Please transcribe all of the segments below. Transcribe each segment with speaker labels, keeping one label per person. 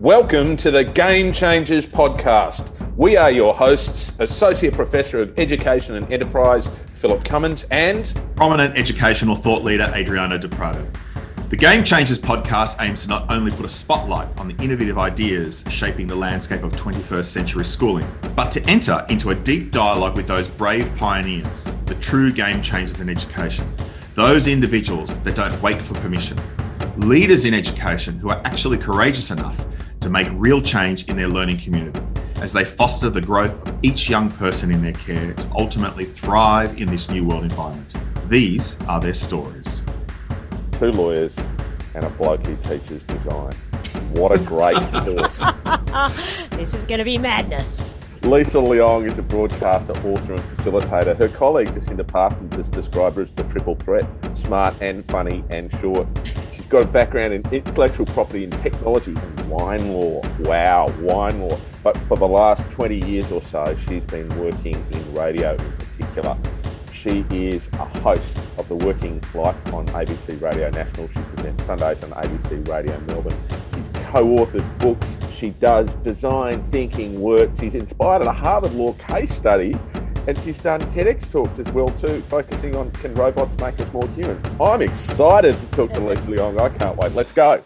Speaker 1: Welcome to the Game Changers podcast. We are your hosts, Associate Professor of Education and Enterprise, Philip Cummins, and
Speaker 2: prominent educational thought leader, Adriano Di Prato. The Game Changers podcast aims to not only put a spotlight on the innovative ideas shaping the landscape of 21st century schooling, but to enter into a deep dialogue with those brave pioneers, the true game changers in education, those individuals that don't wait for permission, leaders in education who are actually courageous enough to make real change in their learning community as they foster the growth of each young person in their care to ultimately thrive in this new world environment. These are their stories.
Speaker 3: Two lawyers and a bloke who teaches design. What a great
Speaker 4: course. this is going to be madness.
Speaker 3: Lisa Leong is a broadcaster, author, and facilitator. Her colleague Jacinta Parsons has described her as the triple threat smart and funny and short got a background in intellectual property and technology and wine law. Wow, wine law. But for the last 20 years or so, she's been working in radio in particular. She is a host of the Working Life on ABC Radio National. She presents Sundays on ABC Radio Melbourne. She's co-authored books. She does design thinking work. She's inspired a Harvard Law case study and she's done TEDx talks as well too, focusing on can robots make us more human. I'm excited to talk to Lisa Leong. I can't wait. Let's go.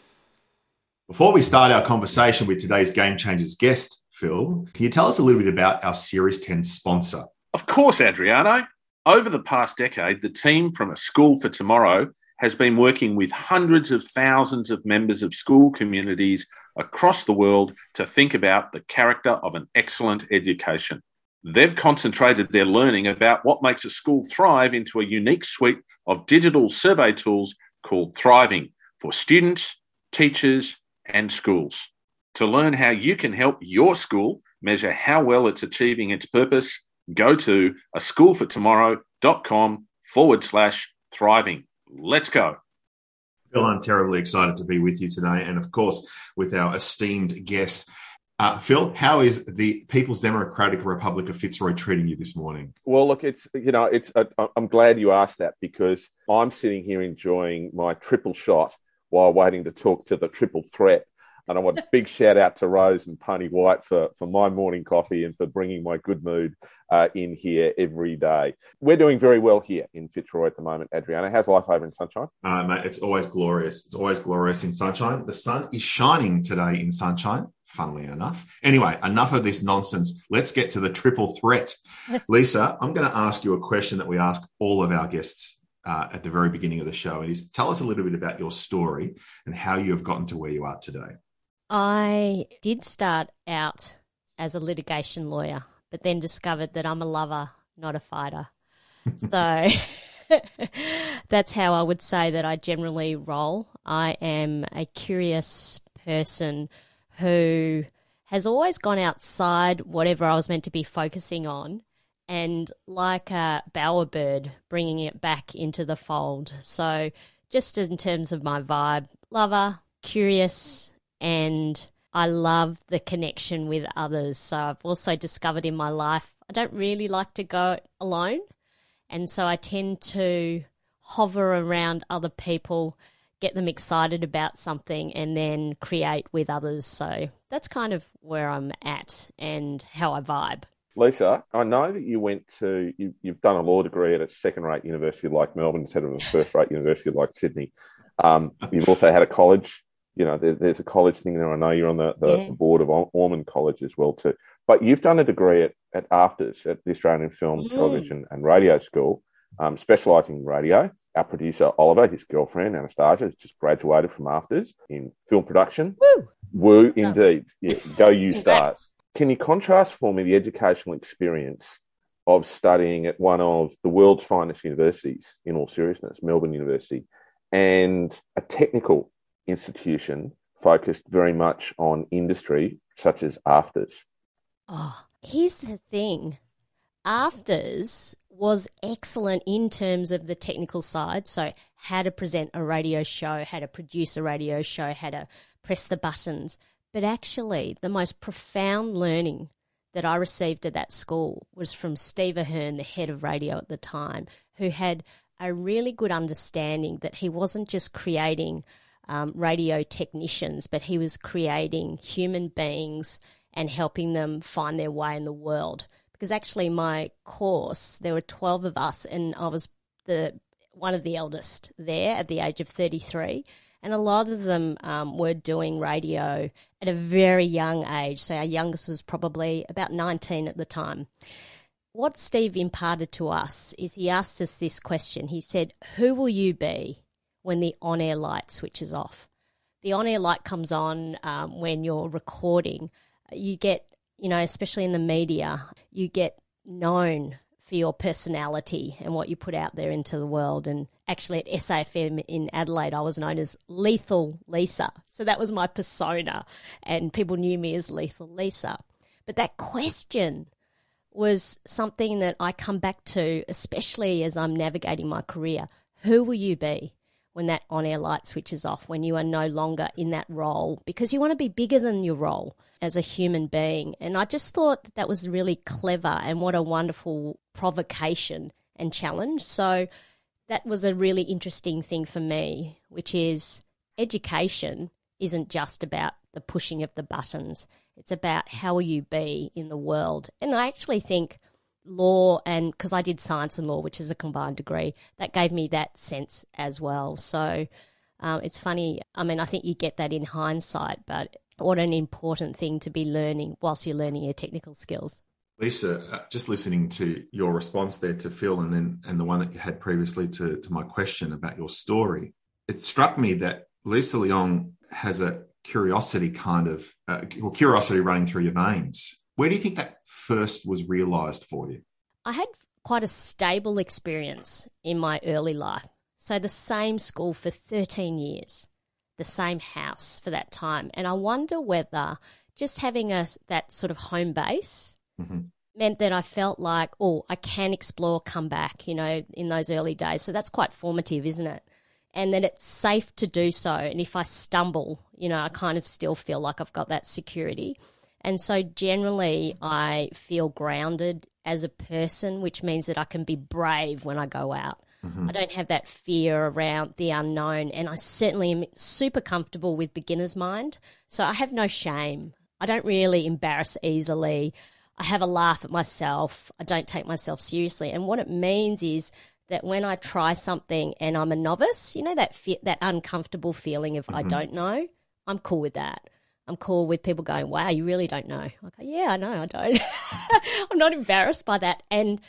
Speaker 2: Before we start our conversation with today's Game Changers guest, Phil, can you tell us a little bit about our Series 10 sponsor?
Speaker 1: Of course, Adriano. Over the past decade, the team from A School for Tomorrow has been working with hundreds of thousands of members of school communities across the world to think about the character of an excellent education. They've concentrated their learning about what makes a school thrive into a unique suite of digital survey tools called Thriving for students, teachers, and schools. To learn how you can help your school measure how well it's achieving its purpose, go to a schoolfortomorrow.com forward slash thriving. Let's go.
Speaker 2: Phil, I'm terribly excited to be with you today. And of course, with our esteemed guests, uh, Phil, how is the People's Democratic Republic of Fitzroy treating you this morning?
Speaker 3: Well, look, it's you know, it's uh, I'm glad you asked that because I'm sitting here enjoying my triple shot while waiting to talk to the triple threat and I want a big shout out to Rose and Tony White for, for my morning coffee and for bringing my good mood uh, in here every day. We're doing very well here in Fitzroy at the moment, Adriano. How's life over in Sunshine?
Speaker 2: Uh, mate, it's always glorious. It's always glorious in sunshine. The sun is shining today in sunshine, funnily enough. Anyway, enough of this nonsense. Let's get to the triple threat. Lisa, I'm going to ask you a question that we ask all of our guests uh, at the very beginning of the show. It is tell us a little bit about your story and how you have gotten to where you are today.
Speaker 4: I did start out as a litigation lawyer, but then discovered that I'm a lover, not a fighter. so that's how I would say that I generally roll. I am a curious person who has always gone outside whatever I was meant to be focusing on and like a bowerbird, bringing it back into the fold. So, just in terms of my vibe, lover, curious, and I love the connection with others. So I've also discovered in my life I don't really like to go alone. And so I tend to hover around other people, get them excited about something, and then create with others. So that's kind of where I'm at and how I vibe.
Speaker 3: Lisa, I know that you went to, you, have done a law degree at a second rate university like Melbourne instead of a first rate university like Sydney. Um, you've also had a college you know, there, there's a college thing there. I know you're on the, the yeah. board of Ormond College as well too. But you've done a degree at, at AFTRS, at the Australian Film, mm. Television and Radio School, um, specialising in radio. Our producer Oliver, his girlfriend Anastasia, has just graduated from AFTRS in film production.
Speaker 4: Woo!
Speaker 3: Woo, indeed. Yeah, go you stars. Can you contrast for me the educational experience of studying at one of the world's finest universities, in all seriousness, Melbourne University, and a technical institution focused very much on industry, such as AFTRS?
Speaker 4: Oh, here's the thing AFTRS was excellent in terms of the technical side. So, how to present a radio show, how to produce a radio show, how to press the buttons. But actually, the most profound learning that I received at that school was from Steve Ahern, the head of radio at the time, who had a really good understanding that he wasn't just creating um, radio technicians, but he was creating human beings and helping them find their way in the world. Because actually, my course, there were 12 of us, and I was the one of the eldest there at the age of 33. And a lot of them um, were doing radio at a very young age. So our youngest was probably about 19 at the time. What Steve imparted to us is he asked us this question. He said, Who will you be when the on air light switches off? The on air light comes on um, when you're recording. You get, you know, especially in the media, you get known for your personality and what you put out there into the world. And actually, at SAFM in Adelaide, I was known as Lethal Lisa. So that was my persona, and people knew me as Lethal Lisa. But that question was something that I come back to, especially as I'm navigating my career. Who will you be? When that on air light switches off, when you are no longer in that role, because you want to be bigger than your role as a human being. And I just thought that, that was really clever and what a wonderful provocation and challenge. So that was a really interesting thing for me, which is education isn't just about the pushing of the buttons. It's about how you be in the world. And I actually think law and because I did science and law, which is a combined degree, that gave me that sense as well. So um, it's funny. I mean, I think you get that in hindsight, but what an important thing to be learning whilst you're learning your technical skills.
Speaker 2: Lisa, uh, just listening to your response there to Phil, and then and the one that you had previously to to my question about your story, it struck me that Lisa Leong has a curiosity kind of uh, well, curiosity running through your veins where do you think that first was realized for you?
Speaker 4: I had quite a stable experience in my early life. So, the same school for 13 years, the same house for that time. And I wonder whether just having a, that sort of home base mm-hmm. meant that I felt like, oh, I can explore, come back, you know, in those early days. So, that's quite formative, isn't it? And that it's safe to do so. And if I stumble, you know, I kind of still feel like I've got that security. And so generally, I feel grounded as a person, which means that I can be brave when I go out. Mm-hmm. I don't have that fear around the unknown. And I certainly am super comfortable with beginner's mind. So I have no shame. I don't really embarrass easily. I have a laugh at myself. I don't take myself seriously. And what it means is that when I try something and I'm a novice, you know, that, fe- that uncomfortable feeling of mm-hmm. I don't know, I'm cool with that. I'm cool with people going, wow, you really don't know. I go, yeah, I know, I don't. I'm not embarrassed by that. And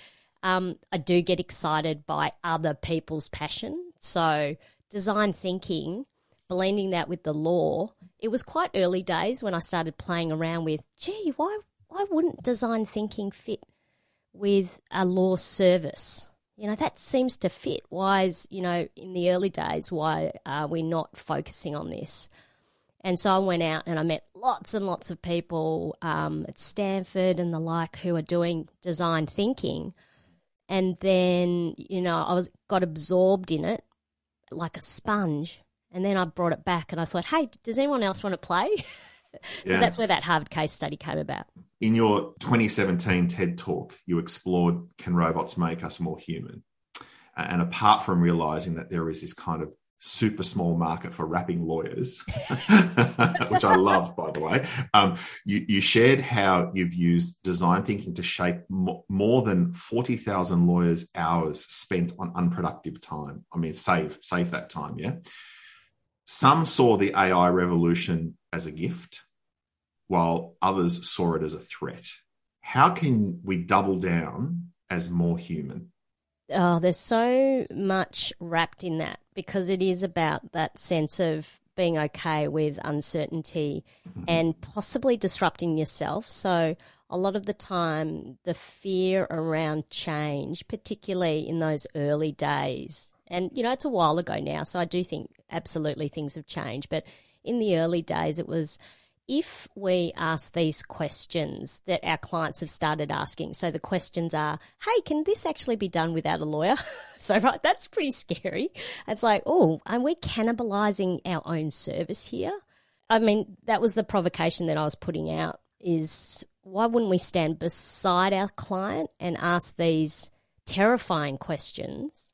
Speaker 4: um, I do get excited by other people's passion. So, design thinking, blending that with the law, it was quite early days when I started playing around with, gee, why, why wouldn't design thinking fit with a law service? You know, that seems to fit. Why is, you know, in the early days, why are we not focusing on this? And so I went out and I met lots and lots of people um, at Stanford and the like who are doing design thinking. And then, you know, I was got absorbed in it like a sponge. And then I brought it back and I thought, hey, does anyone else want to play? so yeah. that's where that Harvard case study came about.
Speaker 2: In your 2017 TED talk, you explored can robots make us more human? And apart from realizing that there is this kind of super small market for rapping lawyers, which I loved, by the way. Um, you, you, shared how you've used design thinking to shape more than 40,000 lawyers' hours spent on unproductive time. I mean, save, save that time, yeah? Some saw the AI revolution as a gift, while others saw it as a threat. How can we double down as more human?
Speaker 4: Oh, there's so much wrapped in that because it is about that sense of being okay with uncertainty mm-hmm. and possibly disrupting yourself. So, a lot of the time, the fear around change, particularly in those early days, and you know, it's a while ago now, so I do think absolutely things have changed. But in the early days, it was if we ask these questions that our clients have started asking, so the questions are, hey, can this actually be done without a lawyer? so, right, that's pretty scary. It's like, oh, are we're cannibalizing our own service here? I mean, that was the provocation that I was putting out is why wouldn't we stand beside our client and ask these terrifying questions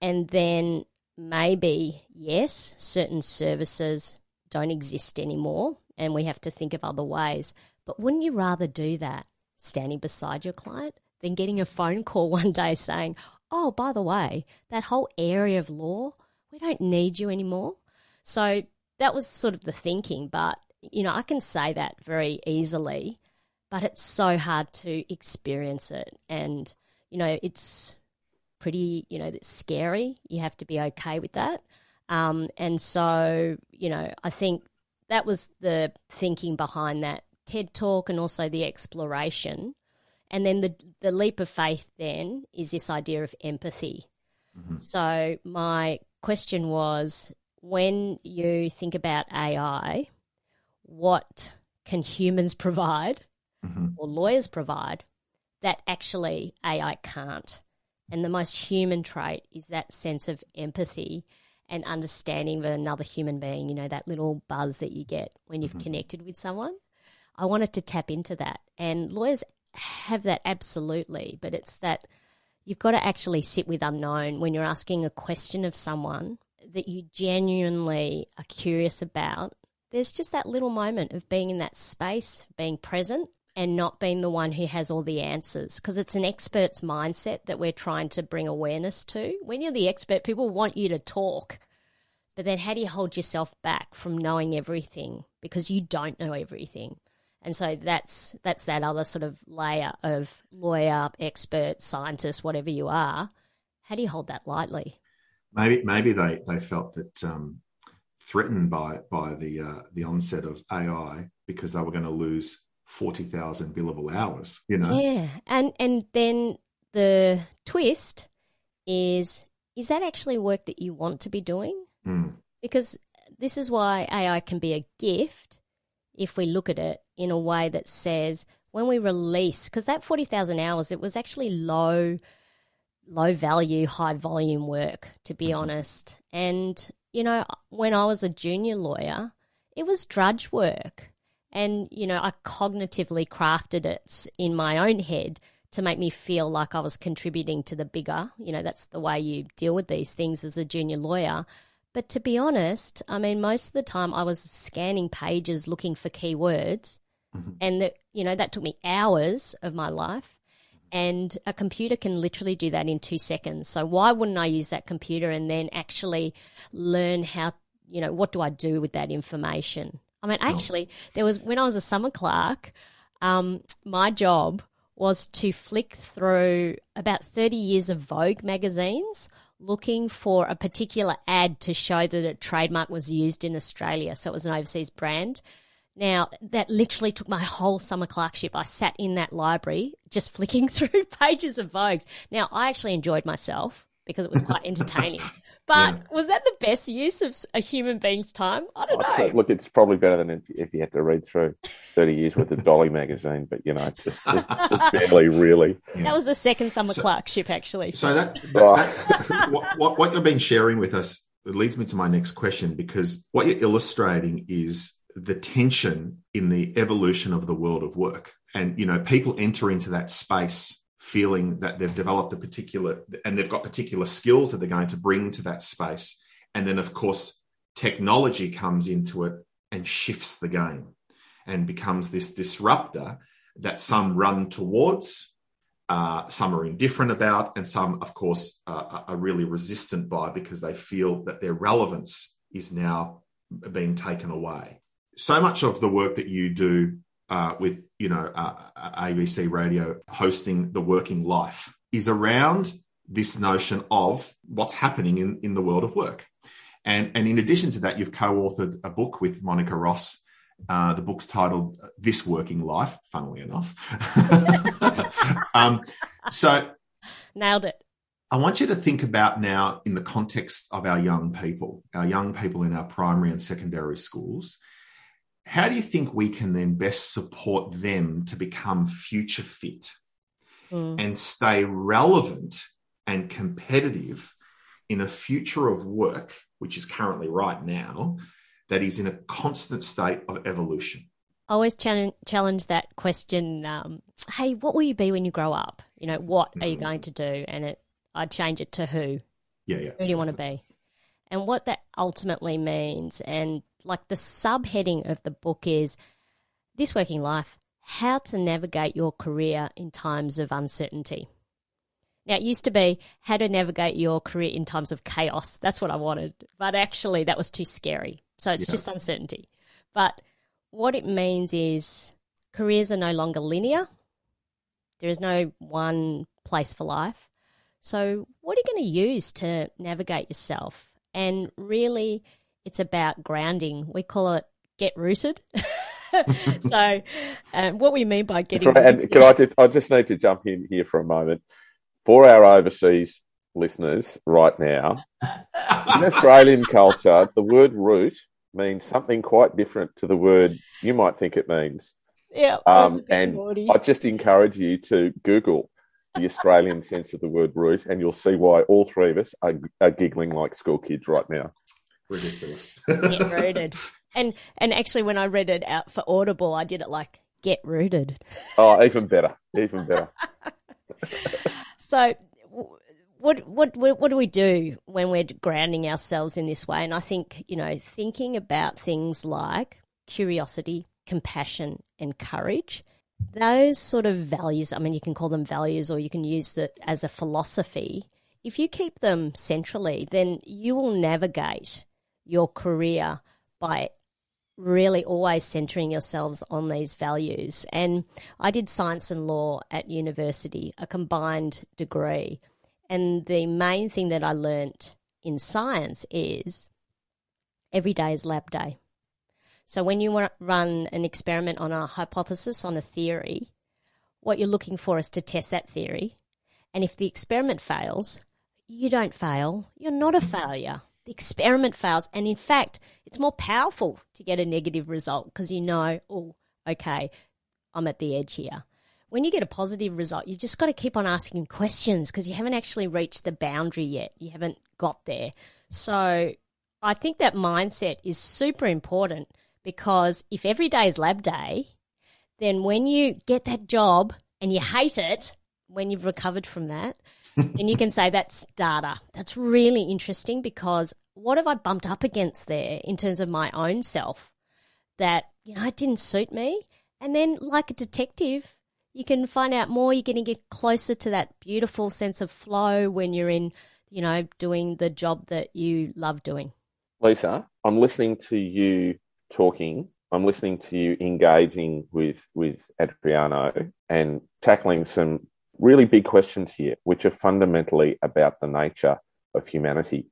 Speaker 4: and then maybe, yes, certain services don't exist anymore and we have to think of other ways. But wouldn't you rather do that standing beside your client than getting a phone call one day saying, oh, by the way, that whole area of law, we don't need you anymore? So that was sort of the thinking. But, you know, I can say that very easily, but it's so hard to experience it. And, you know, it's pretty, you know, it's scary. You have to be okay with that. Um, and so, you know, I think that was the thinking behind that TED talk and also the exploration. And then the the leap of faith then is this idea of empathy. Mm-hmm. So my question was when you think about AI, what can humans provide mm-hmm. or lawyers provide that actually AI can't? And the most human trait is that sense of empathy and understanding of another human being, you know, that little buzz that you get when you've mm-hmm. connected with someone. I wanted to tap into that. And lawyers have that absolutely, but it's that you've got to actually sit with unknown when you're asking a question of someone that you genuinely are curious about. There's just that little moment of being in that space, being present, and not being the one who has all the answers because it's an expert's mindset that we're trying to bring awareness to. When you're the expert, people want you to talk. But then how do you hold yourself back from knowing everything because you don't know everything? And so that's that's that other sort of layer of lawyer, expert, scientist, whatever you are. How do you hold that lightly?
Speaker 2: Maybe maybe they, they felt that um, threatened by by the uh, the onset of AI because they were going to lose 40,000 billable hours, you know?
Speaker 4: Yeah. And, and then the twist is, is that actually work that you want to be doing?
Speaker 2: Mm.
Speaker 4: Because this is why AI can be a gift if we look at it in a way that says when we release, because that 40,000 hours, it was actually low, low value, high volume work, to be mm-hmm. honest. And, you know, when I was a junior lawyer, it was drudge work. And, you know, I cognitively crafted it in my own head to make me feel like I was contributing to the bigger. You know, that's the way you deal with these things as a junior lawyer. But to be honest, I mean, most of the time I was scanning pages looking for keywords. Mm-hmm. And that, you know, that took me hours of my life. And a computer can literally do that in two seconds. So why wouldn't I use that computer and then actually learn how, you know, what do I do with that information? I mean, actually, there was when I was a summer clerk, um, my job was to flick through about 30 years of Vogue magazines looking for a particular ad to show that a trademark was used in Australia. So it was an overseas brand. Now, that literally took my whole summer clerkship. I sat in that library just flicking through pages of Vogues. Now, I actually enjoyed myself because it was quite entertaining. But yeah. was that the best use of a human being's time? I don't oh, know.
Speaker 3: Say, look, it's probably better than if, if, you had to read through 30 years worth of Dolly magazine, but you know, just, just, just barely, really.
Speaker 4: Yeah. That was the second summer so, clerkship, actually.
Speaker 2: So that, that, oh. that what, what, what you've been sharing with us leads me to my next question because what you're illustrating is the tension in the evolution of the world of work. And, you know, people enter into that space feeling that they've developed a particular and they've got particular skills that they're going to bring to that space. And then, of course, technology comes into it and shifts the game and becomes this disruptor that some run towards, uh, some are indifferent about, and some, of course, uh, are really resistant by because they feel that their relevance is now being taken away. So much of the work that you do uh, with you know uh, uh ABC Radio hosting the working life is around this notion of what's happening in, in the world of work. And, and in addition to that, you've co-authored a book with Monica Ross. Uh, the book's titled "This Working Life." Funnily enough, um, so
Speaker 4: nailed it.
Speaker 2: I want you to think about now in the context of our young people, our young people in our primary and secondary schools, how do you think we can then best support them to become future fit mm. and stay relevant and competitive in a future of work, which is currently right now, that is in a constant state of evolution?
Speaker 4: I always challenge, that question. Um, hey, what will you be when you grow up? You know, what mm. are you hmm. going to do? And it, I'd change it to who.
Speaker 2: Yeah, yeah. Who
Speaker 4: do exactly. you want to be? And what that ultimately means, and like the subheading of the book is This Working Life How to Navigate Your Career in Times of Uncertainty. Now, it used to be how to navigate your career in times of chaos. That's what I wanted. But actually, that was too scary. So it's yeah. just uncertainty. But what it means is careers are no longer linear. There is no one place for life. So, what are you going to use to navigate yourself? And really, it's about grounding. We call it get rooted. so, um, what we mean by getting
Speaker 3: right. and can I just, I just need to jump in here for a moment for our overseas listeners right now. in Australian culture, the word root means something quite different to the word you might think it means.
Speaker 4: Yeah.
Speaker 3: Um, and I just encourage you to Google the Australian sense of the word root, and you'll see why all three of us are, are giggling like school kids right now.
Speaker 2: Ridiculous.
Speaker 4: get rooted. And and actually, when I read it out for Audible, I did it like get rooted.
Speaker 3: Oh, even better, even better.
Speaker 4: so, what what what do we do when we're grounding ourselves in this way? And I think you know, thinking about things like curiosity, compassion, and courage. Those sort of values. I mean, you can call them values, or you can use that as a philosophy. If you keep them centrally, then you will navigate your career by really always centering yourselves on these values. And I did science and law at university, a combined degree. And the main thing that I learnt in science is every day is lab day. So when you run an experiment on a hypothesis, on a theory, what you're looking for is to test that theory. And if the experiment fails, you don't fail. You're not a failure experiment fails. And in fact, it's more powerful to get a negative result because you know, oh, okay, I'm at the edge here. When you get a positive result, you just got to keep on asking questions because you haven't actually reached the boundary yet. You haven't got there. So I think that mindset is super important because if every day is lab day, then when you get that job and you hate it, when you've recovered from that, and you can say that's data. That's really interesting because what have I bumped up against there in terms of my own self that, you know, it didn't suit me? And then, like a detective, you can find out more. You're going to get closer to that beautiful sense of flow when you're in, you know, doing the job that you love doing.
Speaker 3: Lisa, I'm listening to you talking. I'm listening to you engaging with with Adriano and tackling some really big questions here, which are fundamentally about the nature of humanity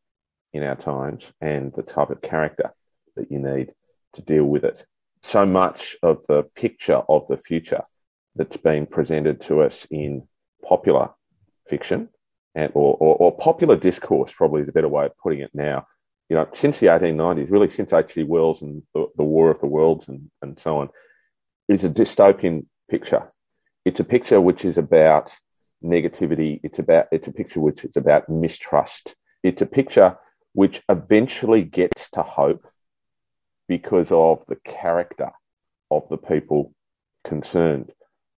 Speaker 3: in our times and the type of character that you need to deal with it. So much of the picture of the future that's been presented to us in popular fiction and, or, or, or popular discourse, probably is a better way of putting it now. You know, since the 1890s, really since H.G. Wells and the, the War of the Worlds and, and so on, is a dystopian picture it's a picture which is about negativity. It's about it's a picture which is about mistrust. It's a picture which eventually gets to hope because of the character of the people concerned.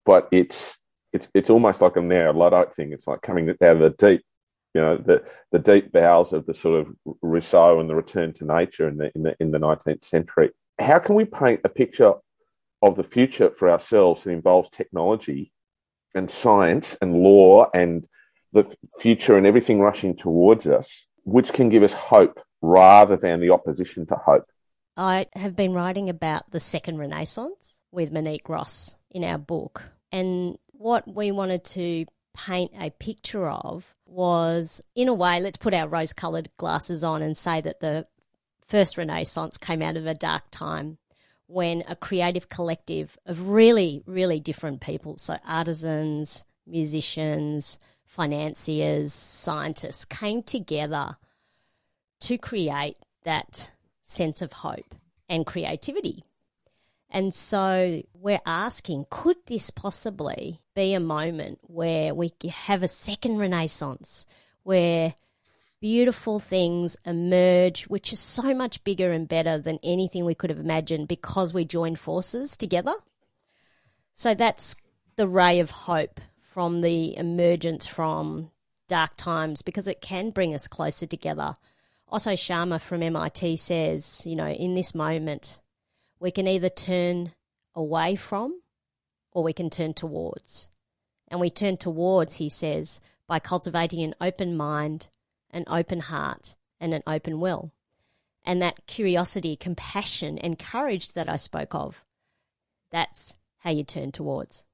Speaker 3: But it's it's it's almost like a now Luddite thing. It's like coming out of the deep, you know, the the deep bowels of the sort of Rousseau and the return to nature in the in the in the nineteenth century. How can we paint a picture of the future for ourselves that involves technology and science and law and the future and everything rushing towards us, which can give us hope rather than the opposition to hope.
Speaker 4: I have been writing about the second Renaissance with Monique Ross in our book. And what we wanted to paint a picture of was, in a way, let's put our rose coloured glasses on and say that the first Renaissance came out of a dark time when a creative collective of really, really different people, so artisans, musicians, financiers, scientists, came together to create that sense of hope and creativity. And so we're asking, could this possibly be a moment where we have a second renaissance where beautiful things emerge, which is so much bigger and better than anything we could have imagined because we joined forces together. So that's the ray of hope from the emergence from dark times because it can bring us closer together Otto Scharmer from MIT says, you know, in this moment, we can either turn away from or we can turn towards. And we turn towards, he says, by cultivating an open mind, an open heart, and an open will. And that curiosity, compassion, and courage that I spoke of, that's how you turn towards.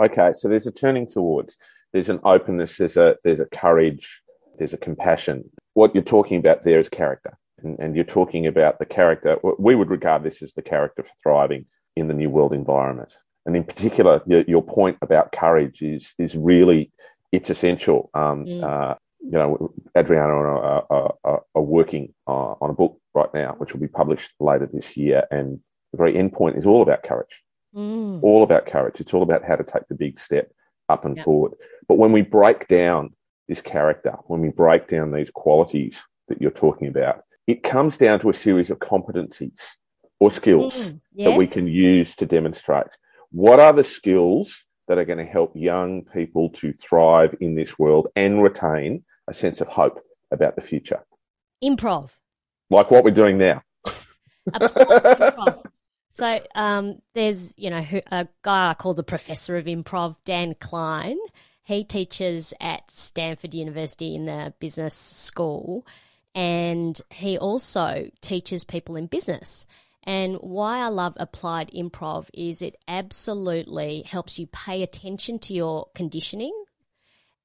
Speaker 3: Okay, so there's a turning towards. There's an openness. There's a there's a courage. There's a compassion. What you're talking about there is character, and, and you're talking about the character. We would regard this as the character for thriving in the new world environment. And in particular, your, your point about courage is is really it's essential. Um, mm. uh, you know, Adriano are, are, are, are working uh, on a book right now, which will be published later this year, and the very end point is all about courage. Mm. All about courage. It's all about how to take the big step up and yep. forward. But when we break down this character, when we break down these qualities that you're talking about, it comes down to a series of competencies or skills mm. yes. that we can use to demonstrate. What are the skills that are going to help young people to thrive in this world and retain a sense of hope about the future?
Speaker 4: Improv.
Speaker 3: Like what we're doing now.
Speaker 4: So um, there's, you know, a guy I call the professor of improv, Dan Klein. He teaches at Stanford University in the business school, and he also teaches people in business. And why I love applied improv is it absolutely helps you pay attention to your conditioning.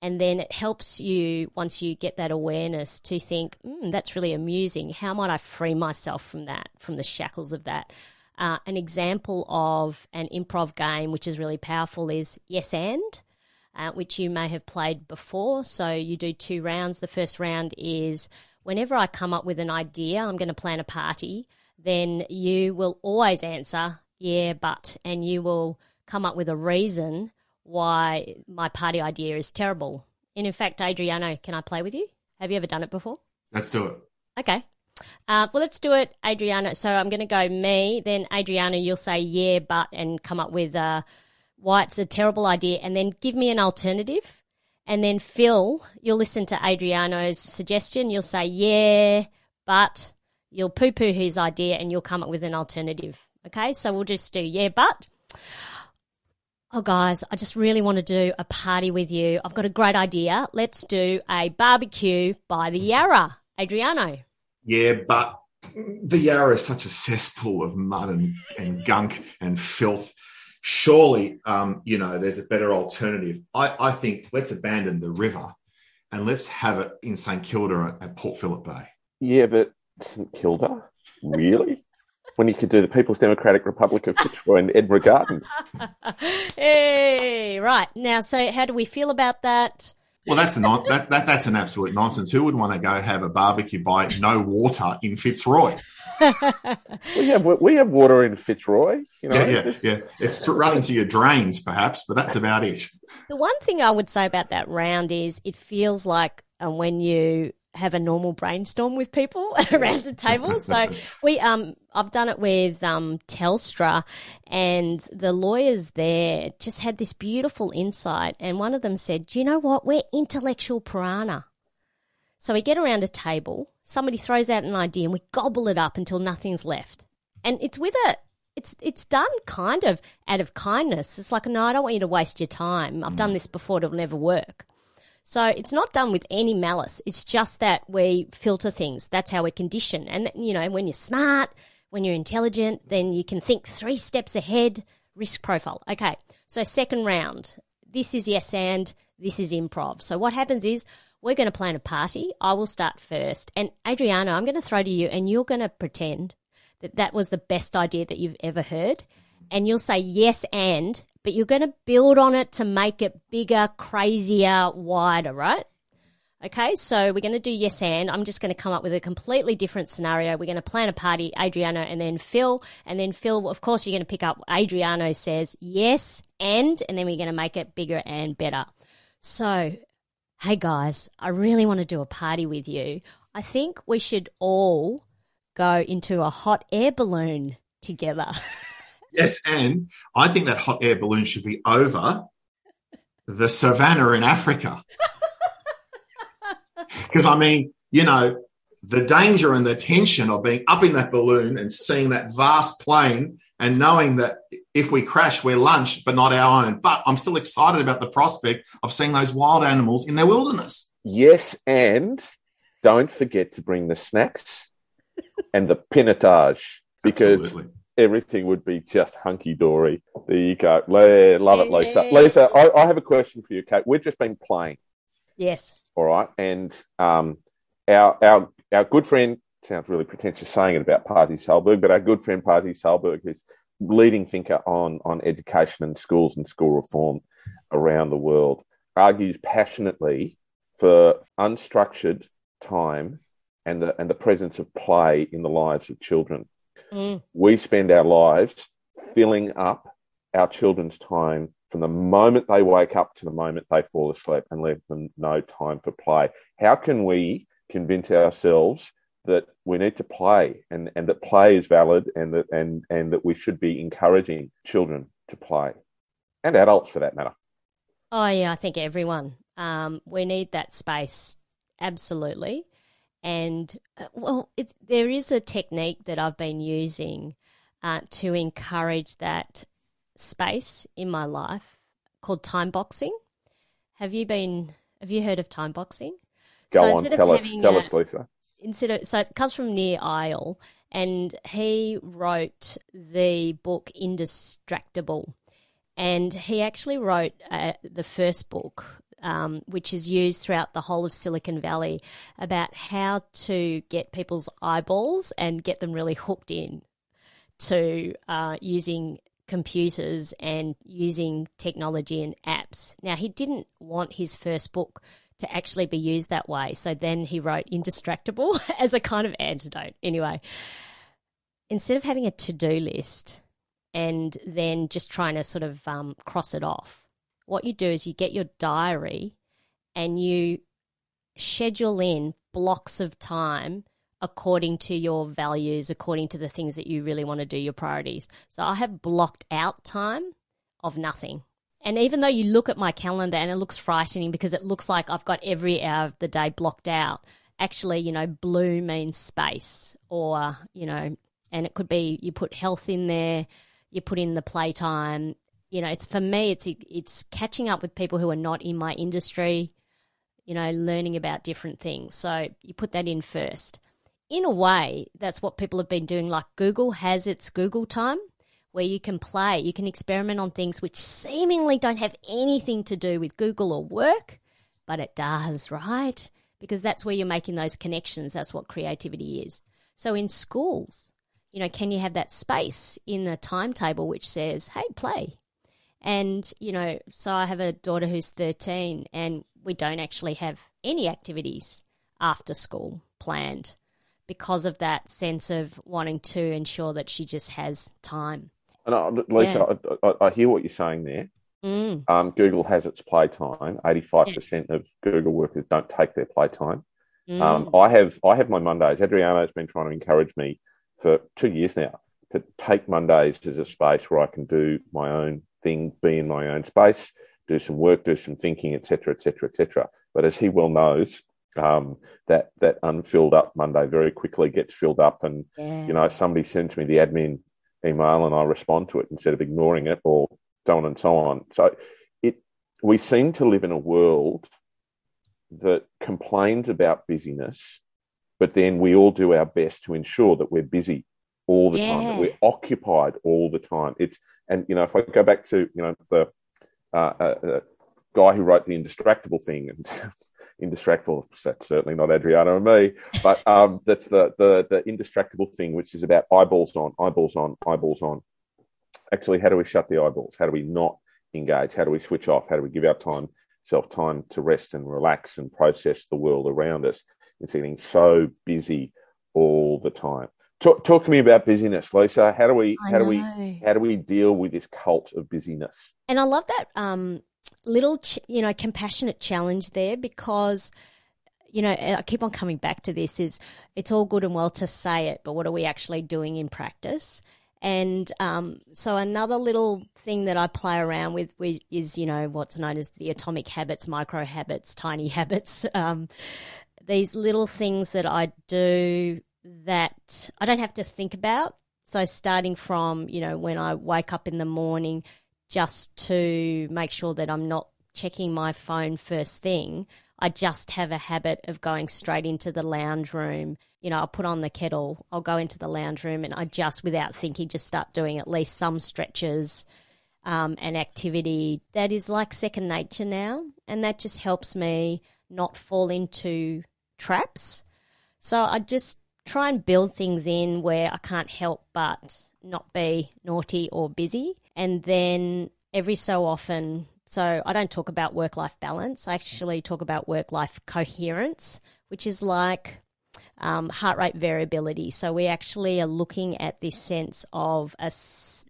Speaker 4: And then it helps you, once you get that awareness, to think, mm, that's really amusing. How might I free myself from that, from the shackles of that? Uh, an example of an improv game which is really powerful is Yes and, uh, which you may have played before. So you do two rounds. The first round is whenever I come up with an idea, I'm going to plan a party, then you will always answer, yeah, but, and you will come up with a reason why my party idea is terrible. And in fact, Adriano, can I play with you? Have you ever done it before?
Speaker 2: Let's do it.
Speaker 4: Okay. Uh, well, let's do it, Adriano. So I'm going to go me, then Adriano, you'll say yeah, but, and come up with uh, why it's a terrible idea, and then give me an alternative. And then Phil, you'll listen to Adriano's suggestion. You'll say yeah, but you'll poo poo his idea, and you'll come up with an alternative. Okay, so we'll just do yeah, but. Oh, guys, I just really want to do a party with you. I've got a great idea. Let's do a barbecue by the Yarra. Adriano.
Speaker 2: Yeah, but the Yarra is such a cesspool of mud and, and gunk and filth. Surely, um, you know, there's a better alternative. I, I think let's abandon the river and let's have it in St Kilda at Port Phillip Bay.
Speaker 3: Yeah, but St Kilda? Really? when you could do the People's Democratic Republic of Fitzroy and Edinburgh Gardens.
Speaker 4: hey, right. Now, so how do we feel about that?
Speaker 2: Well, that's a non- that, that that's an absolute nonsense. Who would want to go have a barbecue by no water in Fitzroy?
Speaker 3: we have we have water in Fitzroy. You know,
Speaker 2: yeah, yeah, yeah. It's running through your drains, perhaps, but that's about it.
Speaker 4: The one thing I would say about that round is it feels like uh, when you have a normal brainstorm with people around a table. So we um I've done it with um Telstra and the lawyers there just had this beautiful insight and one of them said, Do you know what? We're intellectual piranha. So we get around a table, somebody throws out an idea and we gobble it up until nothing's left. And it's with a it's it's done kind of out of kindness. It's like, no, I don't want you to waste your time. I've done mm. this before, it'll never work. So it's not done with any malice. It's just that we filter things. That's how we're conditioned. And, you know, when you're smart, when you're intelligent, then you can think three steps ahead. Risk profile. Okay. So second round. This is yes and this is improv. So what happens is we're going to plan a party. I will start first. And Adriano, I'm going to throw to you and you're going to pretend that that was the best idea that you've ever heard. And you'll say yes and but you're going to build on it to make it bigger, crazier, wider, right? Okay, so we're going to do yes and. I'm just going to come up with a completely different scenario. We're going to plan a party, Adriano and then Phil. And then Phil, of course, you're going to pick up Adriano says yes and, and then we're going to make it bigger and better. So, hey guys, I really want to do a party with you. I think we should all go into a hot air balloon together.
Speaker 2: Yes, and I think that hot air balloon should be over the savannah in Africa. Because I mean, you know, the danger and the tension of being up in that balloon and seeing that vast plain and knowing that if we crash, we're lunch, but not our own. But I'm still excited about the prospect of seeing those wild animals in their wilderness.
Speaker 3: Yes, and don't forget to bring the snacks and the pinotage because Absolutely. Everything would be just hunky dory. There you go. Love it, Lisa. Lisa, I, I, have a question for you, Kate. We've just been playing.
Speaker 4: Yes.
Speaker 3: All right, and um, our our our good friend sounds really pretentious saying it about Pasi Sahlberg, but our good friend Pasi Sahlberg, who's leading thinker on on education and schools and school reform around the world, argues passionately for unstructured time and the and the presence of play in the lives of children. Mm. We spend our lives filling up our children's time from the moment they wake up to the moment they fall asleep and leave them no time for play. How can we convince ourselves that we need to play and, and that play is valid and that and, and that we should be encouraging children to play and adults for that matter?
Speaker 4: Oh yeah, I think everyone. Um, we need that space absolutely. And uh, well, there is a technique that I've been using uh, to encourage that space in my life called time boxing. Have you been? Have you heard of time boxing?
Speaker 3: Go so on, tell us, tell a, us, Lisa.
Speaker 4: Instead of so it comes from Nir Eyal, and he wrote the book Indistractable, and he actually wrote uh, the first book um, which is used throughout the whole of Silicon Valley about how to get people's eyeballs and get them really hooked in to uh, using computers and using technology and apps. Now, he didn't want his first book to actually be used that way. So then he wrote Indistractable as a kind of antidote. Anyway, instead of having a to do list and then just trying to sort of um, cross it off, what you do is you get your diary and you schedule in blocks of time according to your values, according to the things that you really want to do, your priorities. So I have blocked out time of nothing. And even though you look at my calendar and it looks frightening because it looks like I've got every hour of the day blocked out, actually, you know, blue means space or, you know, and it could be you put health in there, you put in the playtime, you know, it's for me, it's it's catching up with people who are not in my industry, you know, learning about different things. So you put that in first. In a way, that's what people have been doing. Like Google has its Google time, where you can play, you can experiment on things which seemingly don't have anything to do with Google or work, but it does, right? Because that's where you're making those connections. That's what creativity is. So in schools, you know, can you have that space in the timetable which says, hey, play? And, you know, so I have a daughter who's 13 and we don't actually have any activities after school planned because of that sense of wanting to ensure that she just has time.
Speaker 3: And uh, Lisa, yeah. I, I, hear what you're saying there. Mm. Um, Google has its playtime. Eighty-five percent of Google workers don't take their playtime. Mm. Um, I have I have my Mondays. Adriano has been trying to encourage me for two years now to take Mondays as a space where I can do my own thing, be in my own space, do some work, do some thinking, etc., etc., etc. But as he well knows, um, that that unfilled up Monday very quickly gets filled up, and yeah. you know somebody sends me the admin email, and I respond to it instead of ignoring it, or so on and so on. So it we seem to live in a world that complains about busyness, but then we all do our best to ensure that we're busy all the yeah. time, that we're occupied all the time. It's and you know if I go back to you know the uh, uh, uh guy who wrote the Indistractable thing and. Indistractable. That's certainly not Adriano and me, but um, that's the, the the indistractable thing, which is about eyeballs on, eyeballs on, eyeballs on. Actually, how do we shut the eyeballs? How do we not engage? How do we switch off? How do we give our time, self time to rest and relax and process the world around us of being so busy all the time? Talk, talk to me about busyness, Lisa. How do we I how know. do we how do we deal with this cult of busyness?
Speaker 4: And I love that um, little ch- you know compassionate challenge there because you know I keep on coming back to this is it's all good and well to say it, but what are we actually doing in practice? And um, so another little thing that I play around with is you know what's known as the atomic habits, micro habits, tiny habits. Um, these little things that I do that I don't have to think about. So starting from, you know, when I wake up in the morning just to make sure that I'm not checking my phone first thing, I just have a habit of going straight into the lounge room. You know, I'll put on the kettle, I'll go into the lounge room and I just, without thinking, just start doing at least some stretches um, and activity that is like second nature now. And that just helps me not fall into traps. So I just try and build things in where I can't help but not be naughty or busy. And then every so often, so I don't talk about work life balance. I actually talk about work life coherence, which is like um, heart rate variability. So we actually are looking at this sense of a s-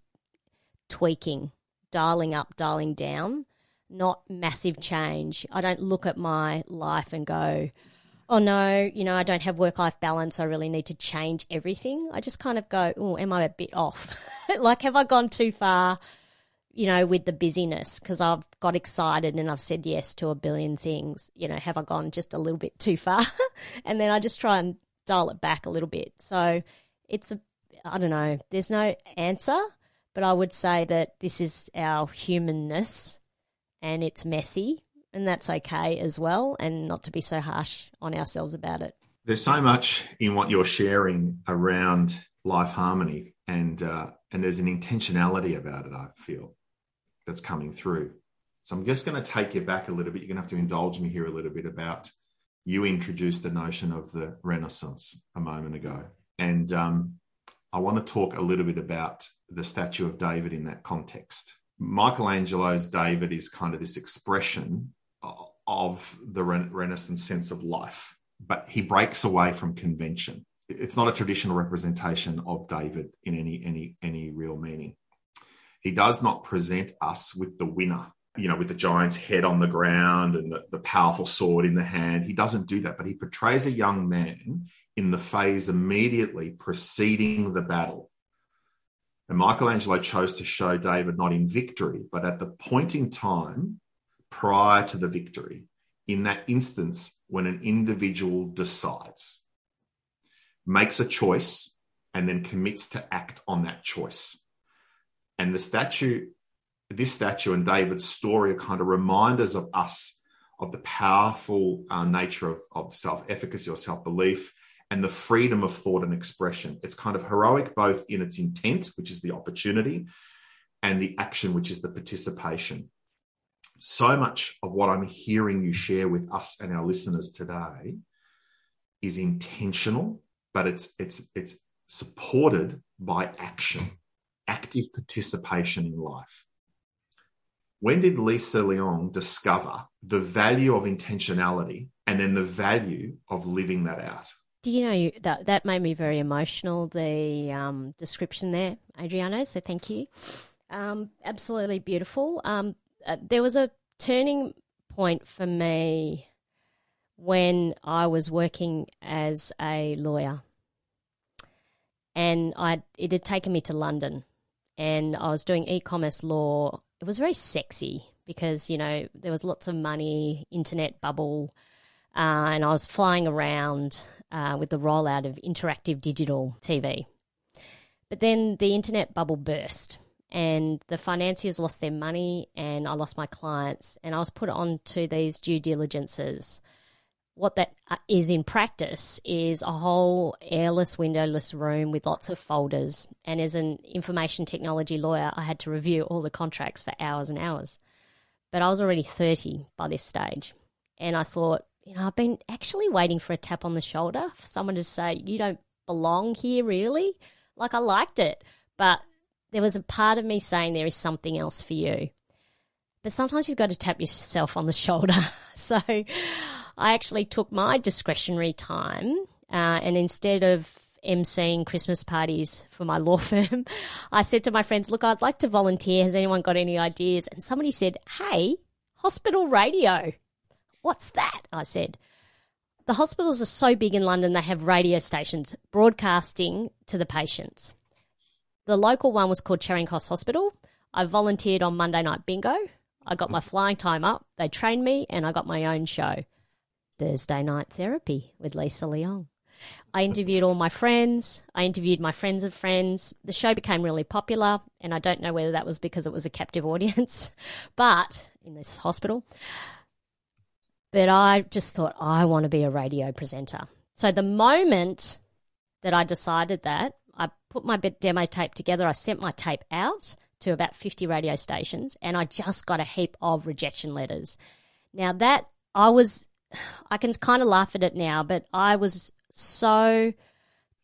Speaker 4: tweaking, dialing up, dialing down, not massive change. I don't look at my life and go, oh no, you know, I don't have work life balance. I really need to change everything. I just kind of go, oh, am I a bit off? like, have I gone too far? you know, with the busyness because I've got excited and I've said yes to a billion things. You know, have I gone just a little bit too far? and then I just try and dial it back a little bit. So it's a, I don't know, there's no answer, but I would say that this is our humanness and it's messy and that's okay as well and not to be so harsh on ourselves about it.
Speaker 2: There's so much in what you're sharing around life harmony and uh, and there's an intentionality about it I feel that's coming through. So I'm just going to take you back a little bit. You're going to have to indulge me here a little bit about you introduced the notion of the Renaissance a moment ago. And um, I want to talk a little bit about the statue of David in that context. Michelangelo's David is kind of this expression of the Renaissance sense of life, but he breaks away from convention. It's not a traditional representation of David in any any any real meaning. He does not present us with the winner, you know, with the giant's head on the ground and the, the powerful sword in the hand. He doesn't do that, but he portrays a young man in the phase immediately preceding the battle. And Michelangelo chose to show David not in victory, but at the point in time prior to the victory, in that instance when an individual decides, makes a choice, and then commits to act on that choice. And the statue, this statue and David's story are kind of reminders of us of the powerful uh, nature of, of self efficacy or self belief and the freedom of thought and expression. It's kind of heroic both in its intent, which is the opportunity, and the action, which is the participation. So much of what I'm hearing you share with us and our listeners today is intentional, but it's it's it's supported by action active participation in life. When did Lisa Leong discover the value of intentionality and then the value of living that out?
Speaker 4: Do you know that that made me very emotional? The um, description there, Adriano. So thank you. Um, absolutely beautiful. Um, uh, there was a turning point for me when I was working as a lawyer, and I it had taken me to London and I was doing e-commerce law. It was very sexy because you know there was lots of money, internet bubble, uh, and I was flying around uh, with the rollout of interactive digital TV. But then the internet bubble burst, and the financiers lost their money, and I lost my clients, and I was put onto these due diligences what that uh, in practice is a whole airless, windowless room with lots of folders. And as an information technology lawyer, I had to review all the contracts for hours and hours. But I was already 30 by this stage. And I thought, you know, I've been actually waiting for a tap on the shoulder for someone to say, you don't belong here, really. Like, I liked it. But there was a part of me saying there is something else for you. But sometimes you've got to tap yourself on the shoulder. so I actually took my discretionary time uh, and instead of emceeing Christmas parties for my law firm, I said to my friends, Look, I'd like to volunteer. Has anyone got any ideas? And somebody said, Hey, hospital radio. What's that? I said. The hospitals are so big in London, they have radio stations broadcasting to the patients. The local one was called Charing Cross Hospital. I volunteered on Monday Night Bingo. I got my flying time up. They trained me and I got my own show. Thursday Night Therapy with Lisa Leong. I interviewed all my friends. I interviewed my friends of friends. The show became really popular, and I don't know whether that was because it was a captive audience, but in this hospital. But I just thought, I want to be a radio presenter. So the moment that I decided that, put my demo tape together, I sent my tape out to about 50 radio stations, and I just got a heap of rejection letters. Now, that I was, I can kind of laugh at it now, but I was so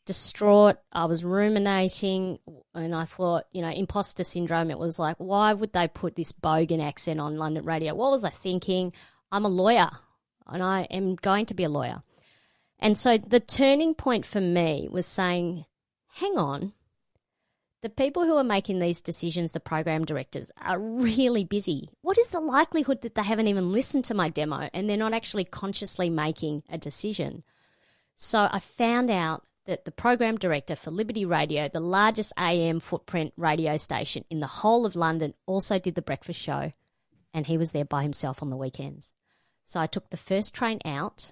Speaker 4: distraught. I was ruminating and I thought, you know, imposter syndrome. It was like, why would they put this bogan accent on London radio? What was I thinking? I'm a lawyer and I am going to be a lawyer. And so the turning point for me was saying, hang on, the people who are making these decisions, the program directors, are really busy. What is the likelihood that they haven't even listened to my demo and they're not actually consciously making a decision? So I found out that the program director for Liberty Radio, the largest AM footprint radio station in the whole of London, also did the breakfast show, and he was there by himself on the weekends. So I took the first train out,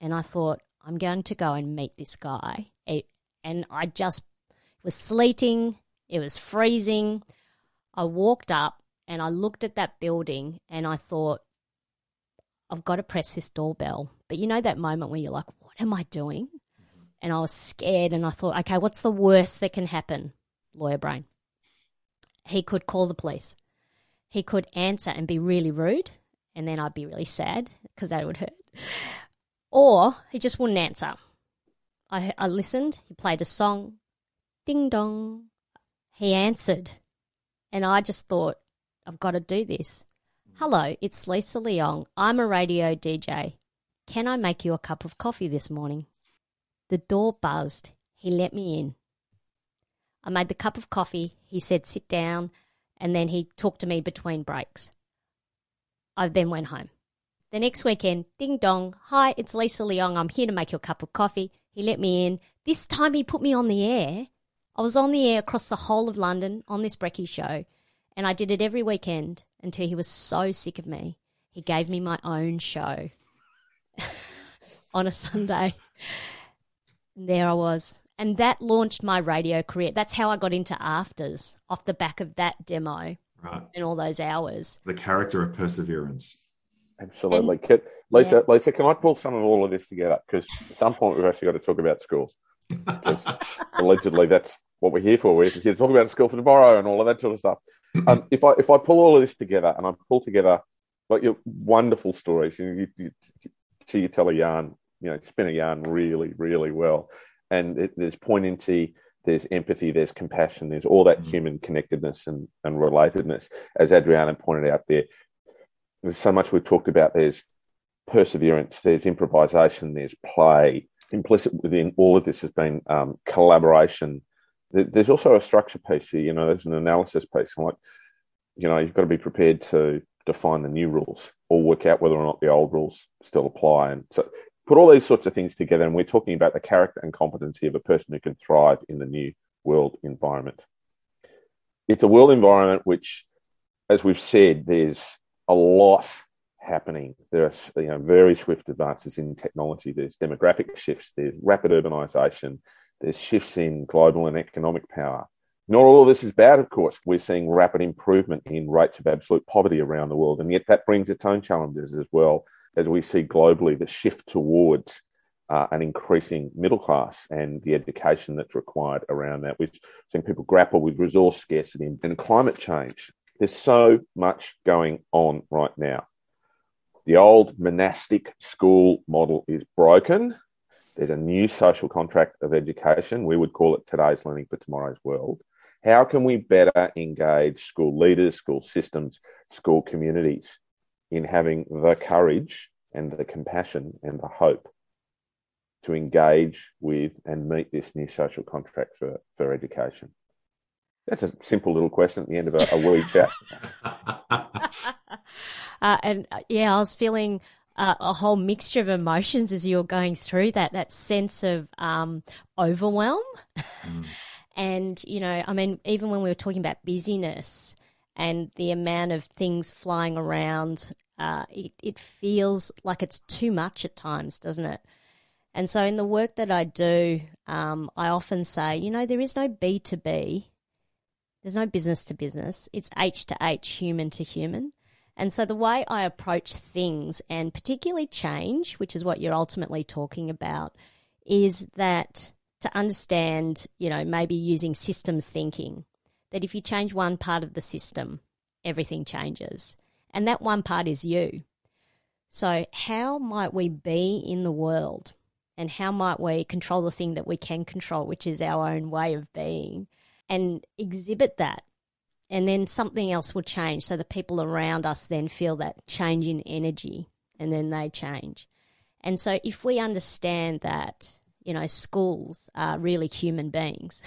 Speaker 4: and I thought, I'm going to go and meet this guy. Eh, And I just was sleeting, it was freezing. I walked up and I looked at that building and I thought, I've got to press this doorbell. But you know that moment where you're like, what am I doing? And I was scared and I thought, okay, what's the worst that can happen? Lawyer brain. He could call the police. He could answer and be really rude, and then I'd be really sad because that would hurt. Or he just wouldn't answer. I, I listened, he played a song, ding dong. He answered, and I just thought, I've got to do this. Hello, it's Lisa Leong. I'm a radio DJ. Can I make you a cup of coffee this morning? The door buzzed. He let me in. I made the cup of coffee. He said, sit down. And then he talked to me between breaks. I then went home. The next weekend, ding dong. Hi, it's Lisa Leong. I'm here to make you a cup of coffee. He let me in. This time he put me on the air. I was on the air across the whole of London on this brekkie show. And I did it every weekend until he was so sick of me. He gave me my own show on a Sunday And there I was. And that launched my radio career. That's how I got into AFTRS off the back of that demo
Speaker 2: Right.
Speaker 4: and all those hours.
Speaker 2: The character of perseverance.
Speaker 3: Absolutely. Can, Lisa, Lisa, can I pull some of all of this together? Because at some point we've actually got to talk about schools. Because allegedly that's what we're here for. We're here to talk about a school for tomorrow and all of that sort of stuff. Um, if I if I pull all of this together and I pull together like your wonderful stories, you, you, you, you tell a yarn, you know, spin a yarn really, really well. And it, there's poignancy, there's empathy, there's compassion, there's all that
Speaker 2: Mm.
Speaker 3: human connectedness and, and relatedness. As Adriano pointed out there, there's so much we've talked about. There's perseverance, there's improvisation, there's play. Implicit within all of this has been um, collaboration. There's also a structure piece here, you know, there's an analysis piece. Like, you know, you've got to be prepared to define the new rules or work out whether or not the old rules still apply. And so put all these sorts of things together, and we're talking about the character and competency of a person who can thrive in the new world environment. It's a world environment which, as we've said, there's a lot happening. There are you know, very swift advances in technology. There's demographic shifts. There's rapid urbanisation. There's shifts in global and economic power. Not all of this is bad, of course. We're seeing rapid improvement in rates of absolute poverty around the world, and yet that brings its own challenges as well as we see globally the shift towards uh, an increasing middle class and the education that's required around that. We've seen people grapple with resource scarcity and climate change. There's so much going on right now. The old monastic school model is broken. There's a new social contract of education. We would call it today's learning for tomorrow's world. How can we better engage school leaders, school systems, school communities in having the courage and the compassion and the hope to engage with and meet this new social contract for, for education? That's a simple little question at the end of a, a wee chat.
Speaker 4: uh, and uh, yeah, I was feeling uh, a whole mixture of emotions as you were going through that, that sense of um, overwhelm. and, you know, I mean, even when we were talking about busyness and the amount of things flying around, uh, it, it feels like it's too much at times, doesn't it? And so, in the work that I do, um, I often say, you know, there is no B to B, there's no business to business, it's H to H, human to human. And so, the way I approach things, and particularly change, which is what you're ultimately talking about, is that to understand, you know, maybe using systems thinking, that if you change one part of the system, everything changes. And that one part is you. So, how might we be in the world? And how might we control the thing that we can control, which is our own way of being, and exhibit that? And then something else will change. So the people around us then feel that change in energy and then they change. And so if we understand that, you know, schools are really human beings,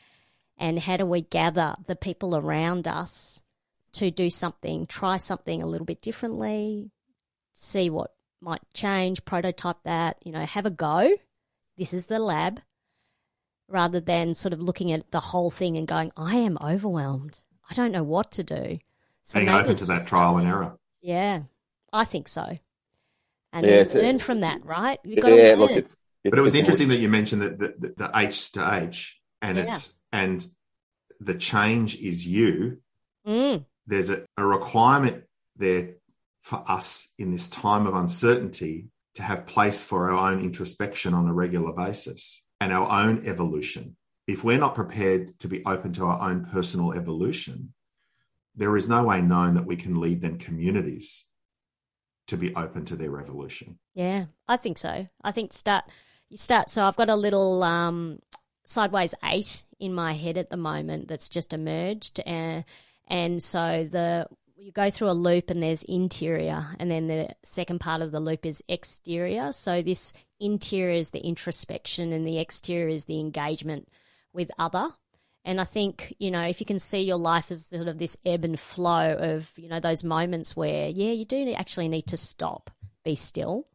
Speaker 4: and how do we gather the people around us to do something, try something a little bit differently, see what might change, prototype that, you know, have a go. This is the lab, rather than sort of looking at the whole thing and going, I am overwhelmed. I don't know what to do.
Speaker 2: So Being open to that trial and error.
Speaker 4: Yeah, I think so. And yeah, then learn from that, right?
Speaker 3: You've got yeah, to look, it's,
Speaker 2: it's, but it was interesting that you mentioned that the, the, the, H to H, and yeah. it's and the change is you.
Speaker 4: Mm.
Speaker 2: There's a, a requirement there for us in this time of uncertainty to have place for our own introspection on a regular basis and our own evolution. If we're not prepared to be open to our own personal evolution, there is no way known that we can lead then communities to be open to their evolution.
Speaker 4: Yeah, I think so. I think start you start. So I've got a little um, sideways eight in my head at the moment that's just emerged, and uh, and so the you go through a loop and there's interior, and then the second part of the loop is exterior. So this interior is the introspection, and the exterior is the engagement with other. And I think, you know, if you can see your life as sort of this ebb and flow of, you know, those moments where, yeah, you do actually need to stop, be still.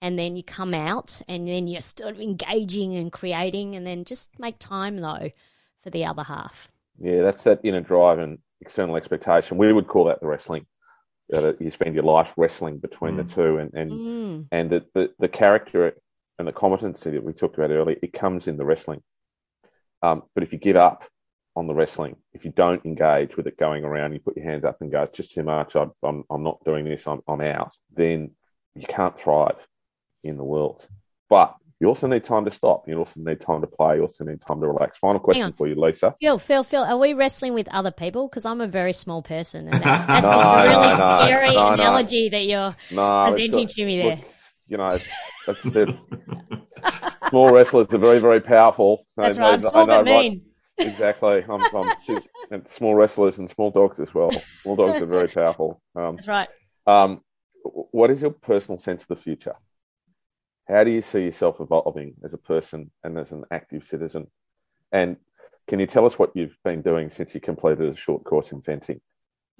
Speaker 4: And then you come out and then you're of engaging and creating. And then just make time, though, for the other half.
Speaker 3: Yeah, that's that inner drive and external expectation. We would call that the wrestling. You spend your life wrestling between mm. the two, and and
Speaker 4: mm.
Speaker 3: and the, the, the character and the competency that we talked about earlier, it comes in the wrestling. Um, but if you give up on the wrestling, if you don't engage with it going around, you put your hands up and go, it's just too much. I'm I'm, I'm not doing this. I'm I'm out. Then you can't thrive in the world. But you also need time to stop. You also need time to play. You also need time to relax. Final question for you, Lisa.
Speaker 4: Phil, Phil, Phil, are we wrestling with other people? Because I'm a very small person, and that, that's no, a really no, scary no, analogy that you're presenting to me there. Look,
Speaker 3: you know, small wrestlers are very, very powerful.
Speaker 4: That's right. They, small but mean.
Speaker 3: Right, exactly. I'm, I'm and small wrestlers and small dogs as well. Small dogs are very powerful.
Speaker 4: Um, that's right.
Speaker 3: Um, what is your personal sense of the future? How do you see yourself evolving as a person and as an active citizen? And can you tell us what you've been doing since you completed a short course in fencing?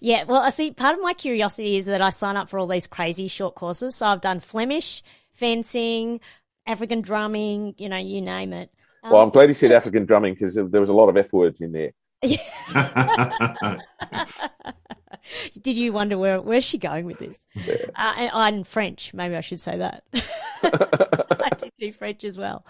Speaker 4: yeah, well, I see. Part of my curiosity is that I sign up for all these crazy short courses. So I've done Flemish, fencing, African drumming, you know, you name it.
Speaker 3: Um, well, I'm glad you said African drumming because there was a lot of F words in there.
Speaker 4: Did you wonder where where's she going with this? Yeah. Uh, and, and French, maybe I should say that. I did do French as well.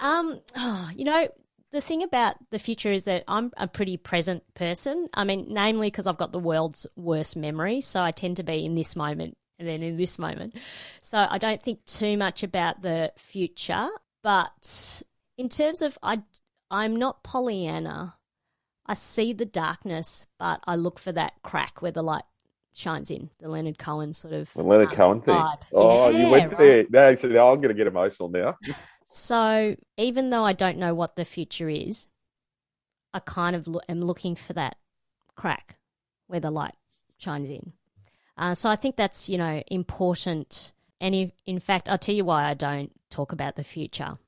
Speaker 4: Um, oh, you know, the thing about the future is that I'm a pretty present person. I mean, namely because I've got the world's worst memory, so I tend to be in this moment and then in this moment. So I don't think too much about the future, but in terms of I, I'm not Pollyanna I see the darkness, but I look for that crack where the light shines in. The Leonard Cohen sort of
Speaker 3: the Leonard um, Cohen thing. Vibe. Oh, yeah, you went right? there. Now, so now I'm going to get emotional now.
Speaker 4: so even though I don't know what the future is, I kind of lo- am looking for that crack where the light shines in. Uh, so I think that's you know important. And if, in fact, I'll tell you why I don't talk about the future.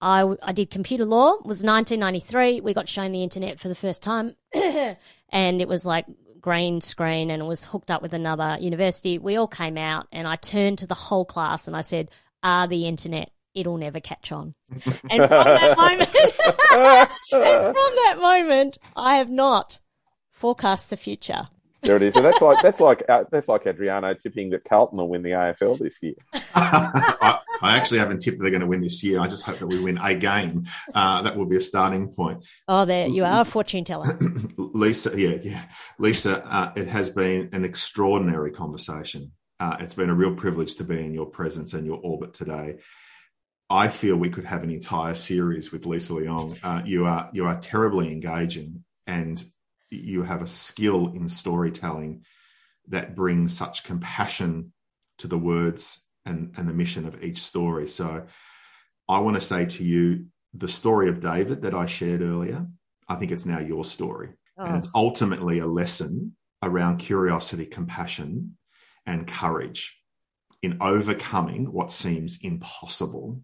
Speaker 4: I, I did computer law. It was 1993. We got shown the internet for the first time, and it was like green screen, and it was hooked up with another university. We all came out, and I turned to the whole class and I said, "Ah, the internet, it'll never catch on." and from that moment, and from that moment, I have not forecast the future.
Speaker 3: There it is. So that's like that's like uh, that's like Adriano tipping that Carlton will win the AFL this year.
Speaker 2: I, I, actually haven't tipped that they're going to win this year. I just hope that we win a game. Uh, that will be a starting point.
Speaker 4: Oh, there you are, fortune teller.
Speaker 2: Lisa, yeah, yeah, Lisa. Uh, it has been an extraordinary conversation. Uh, it's been a real privilege to be in your presence and your orbit today. I feel we could have an entire series with Lisa Leong. Uh, you are you are terribly engaging, and you have a skill in storytelling that brings such compassion to the words and, and the mission of each story. So, I want to say to you, the story of David that I shared earlier, I think it's now your story, oh. and it's ultimately a lesson around curiosity, compassion, and courage in overcoming what seems impossible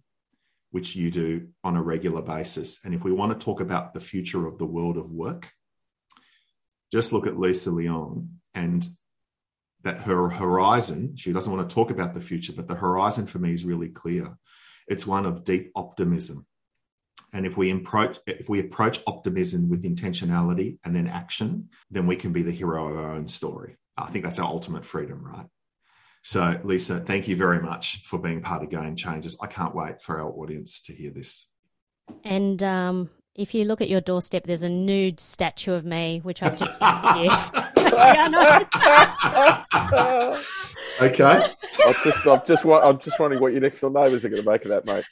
Speaker 2: which you do on a regular basis. And if we want to talk about the future of the world of work, just look at Lisa Leong and that her horizon, she doesn't want to talk about the future, but the horizon for me is really clear. It's one of deep optimism. And if we approach if we approach optimism with intentionality and then action, then we can be the hero of our own story. I think that's our ultimate freedom, right? So, Lisa, thank you very much for being part of Game Changers. I can't wait for our audience to hear this.
Speaker 4: And um, if you look at your doorstep, there's a nude statue of me, which I've just
Speaker 2: okay.
Speaker 3: I'm just, I'm just, I'm just wondering what your next door neighbours are going to make of that, mate.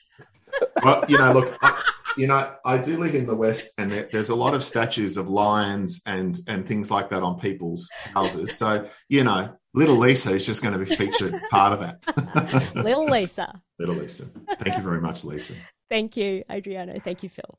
Speaker 2: well, you know, look, I, you know, I do live in the West, and there, there's a lot of statues of lions and and things like that on people's houses. So, you know, Little Lisa is just going to be featured part of that.
Speaker 4: Little Lisa.
Speaker 2: Little Lisa. Thank you very much, Lisa.
Speaker 4: Thank you, Adriano. Thank you, Phil.